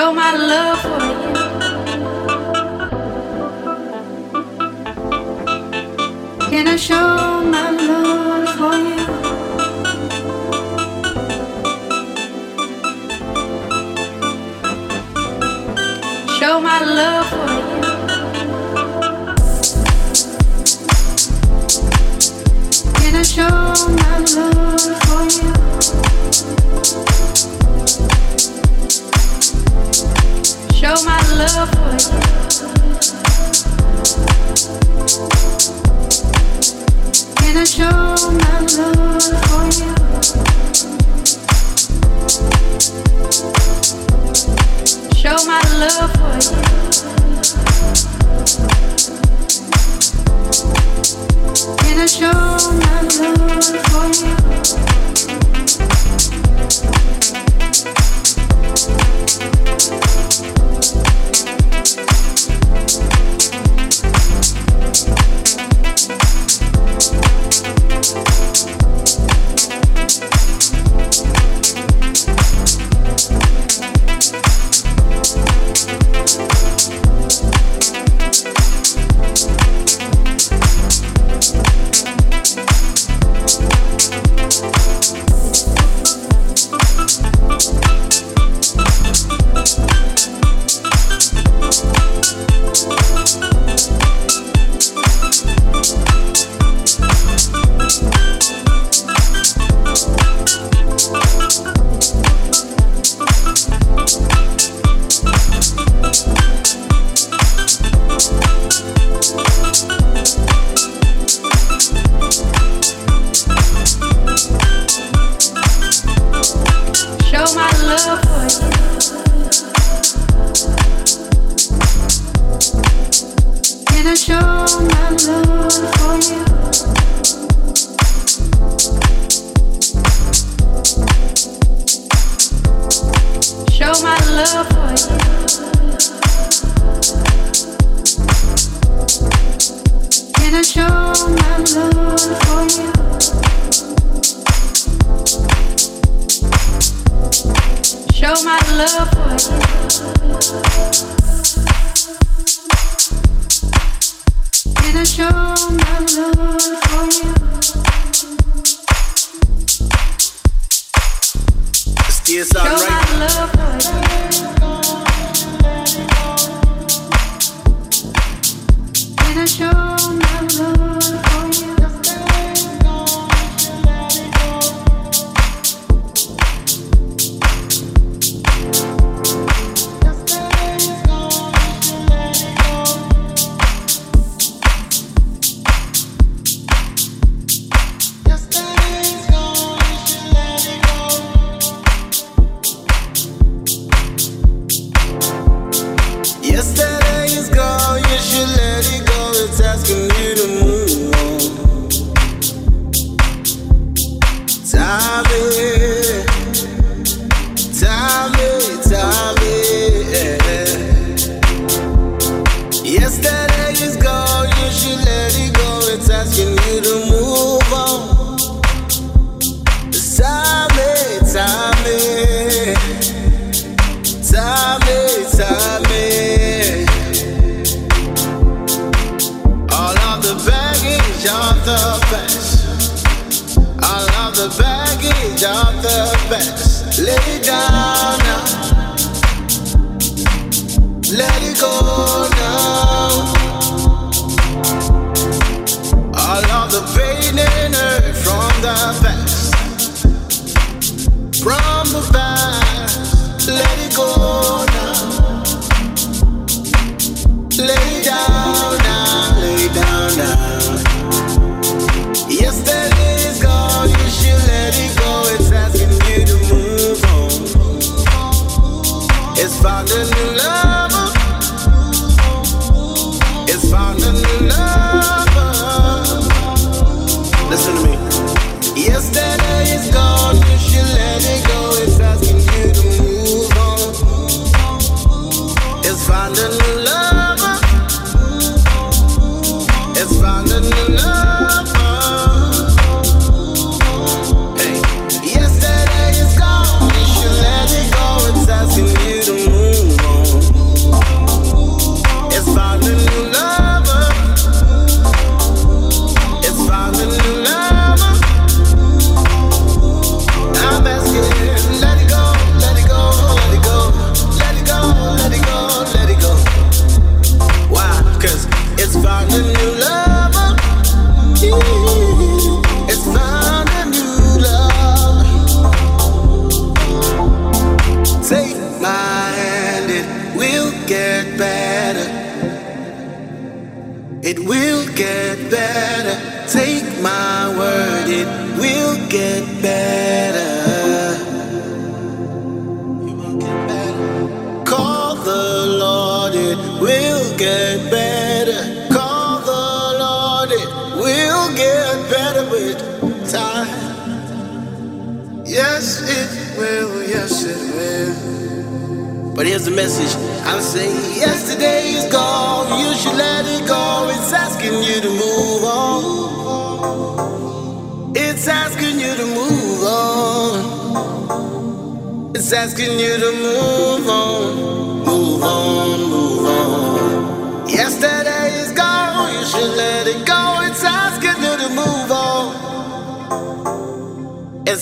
show my love for you? Can I show my love for you? Show my love for you. Can I show my love for you? show my love for you. Can I show my love for you? Show my love for you. Can I show my love for you?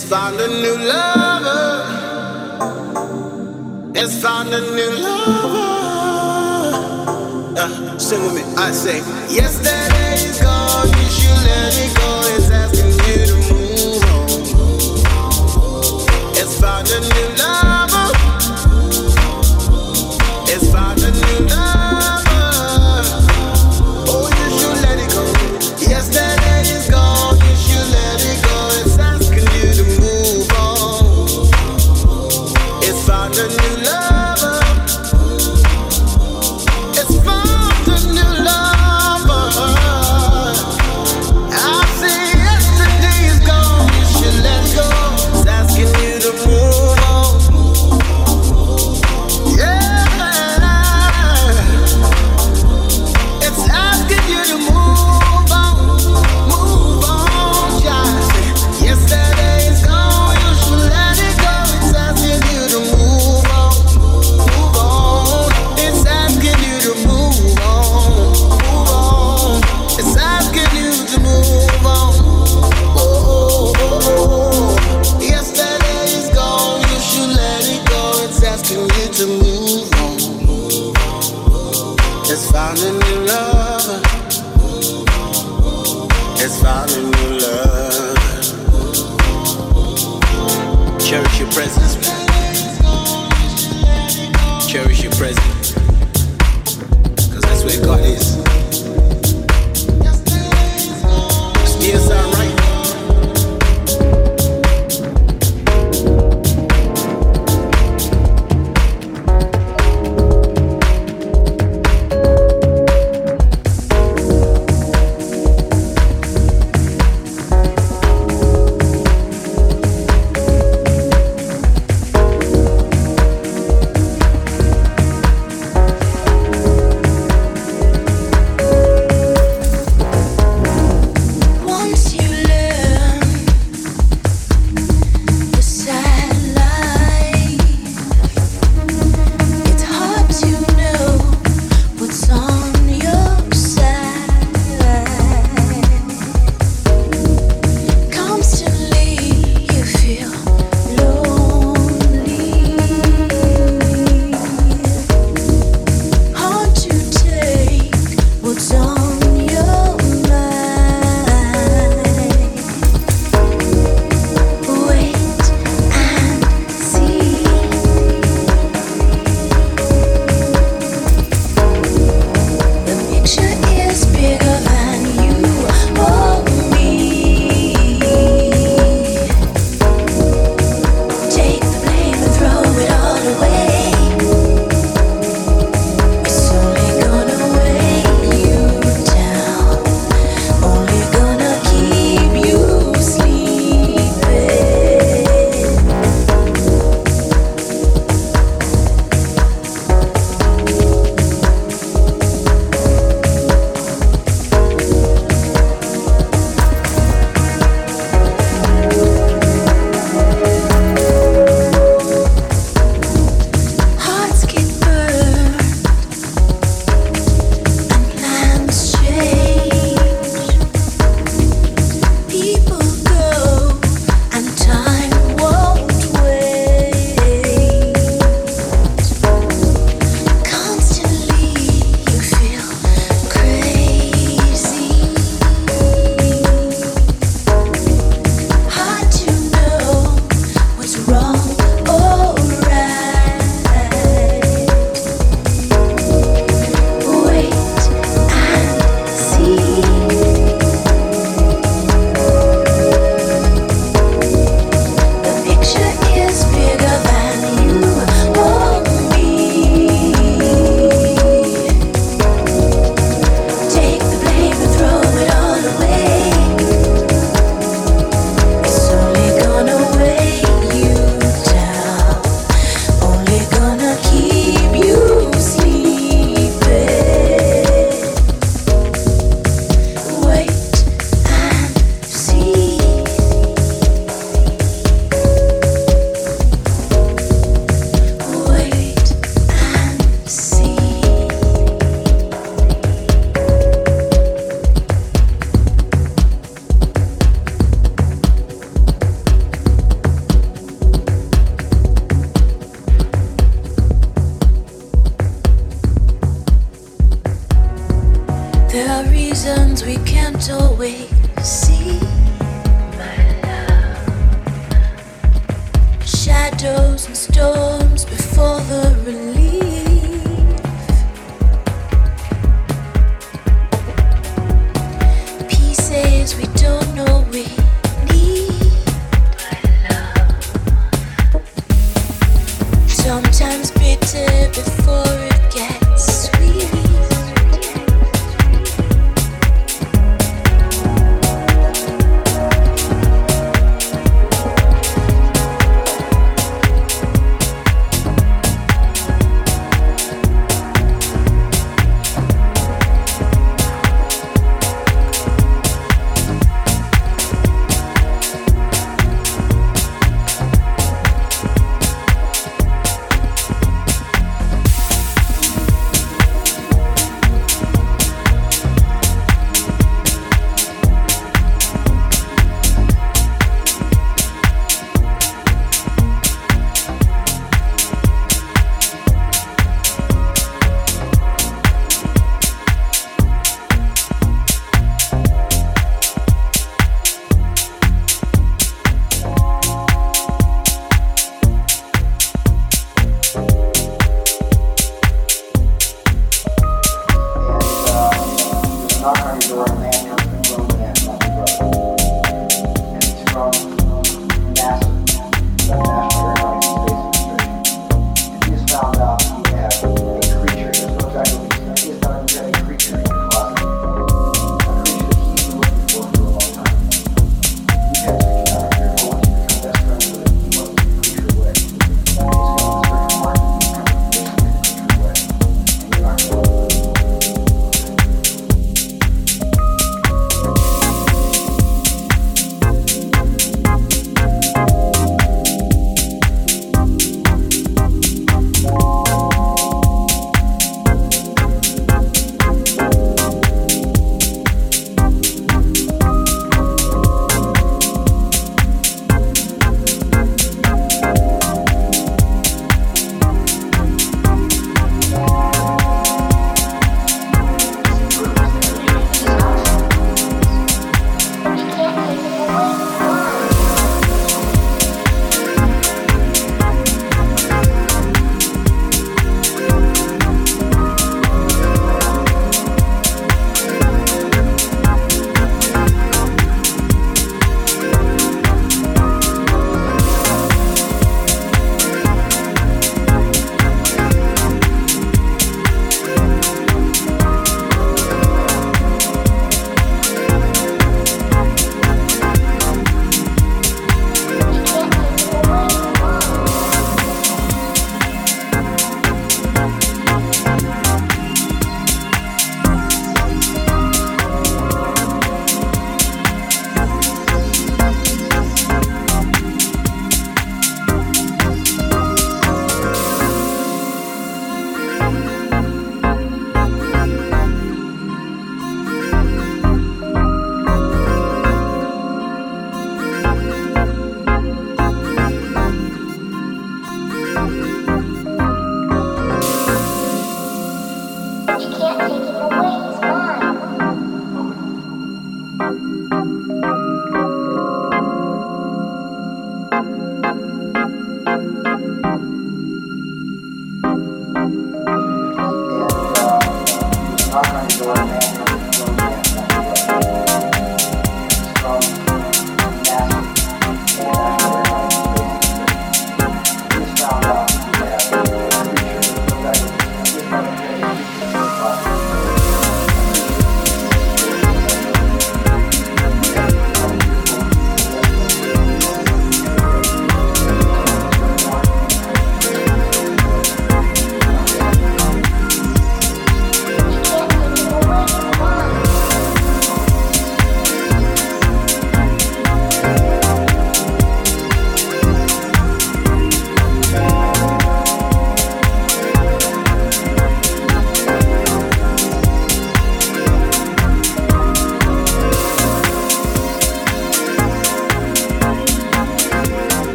It's found a new lover. It's found a new lover. Uh, sing with me. I say, yesterday is gone. You should let it go.